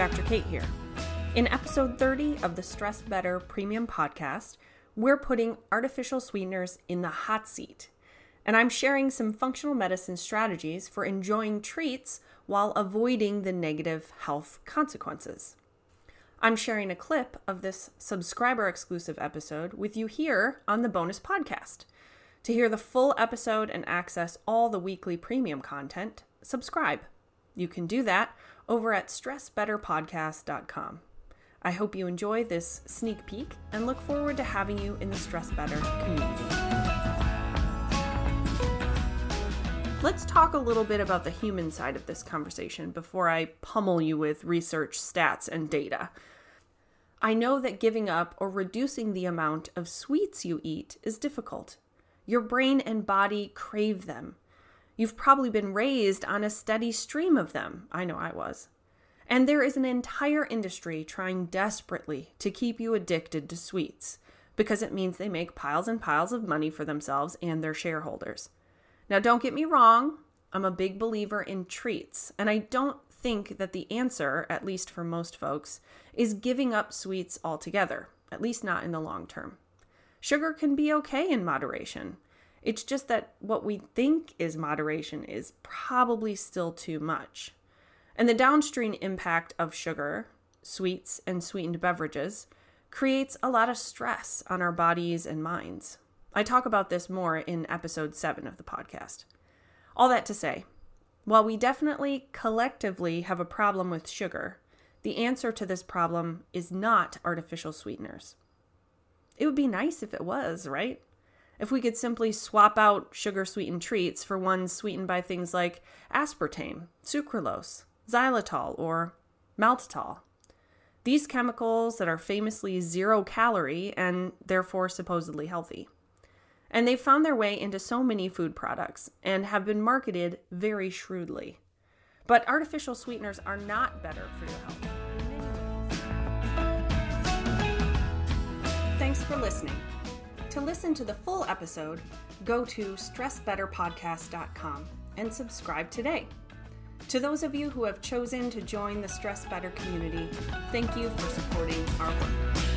Dr. Kate here. In episode 30 of the Stress Better Premium Podcast, we're putting artificial sweeteners in the hot seat. And I'm sharing some functional medicine strategies for enjoying treats while avoiding the negative health consequences. I'm sharing a clip of this subscriber exclusive episode with you here on the bonus podcast. To hear the full episode and access all the weekly premium content, subscribe. You can do that over at stressbetterpodcast.com. I hope you enjoy this sneak peek and look forward to having you in the Stress Better community. Let's talk a little bit about the human side of this conversation before I pummel you with research, stats, and data. I know that giving up or reducing the amount of sweets you eat is difficult. Your brain and body crave them. You've probably been raised on a steady stream of them. I know I was. And there is an entire industry trying desperately to keep you addicted to sweets because it means they make piles and piles of money for themselves and their shareholders. Now, don't get me wrong, I'm a big believer in treats, and I don't think that the answer, at least for most folks, is giving up sweets altogether, at least not in the long term. Sugar can be okay in moderation. It's just that what we think is moderation is probably still too much. And the downstream impact of sugar, sweets, and sweetened beverages creates a lot of stress on our bodies and minds. I talk about this more in episode 7 of the podcast. All that to say, while we definitely collectively have a problem with sugar, the answer to this problem is not artificial sweeteners. It would be nice if it was, right? If we could simply swap out sugar sweetened treats for ones sweetened by things like aspartame, sucralose, xylitol, or maltitol. These chemicals that are famously zero calorie and therefore supposedly healthy. And they've found their way into so many food products and have been marketed very shrewdly. But artificial sweeteners are not better for your health. Thanks for listening. To listen to the full episode, go to stressbetterpodcast.com and subscribe today. To those of you who have chosen to join the Stress Better community, thank you for supporting our work.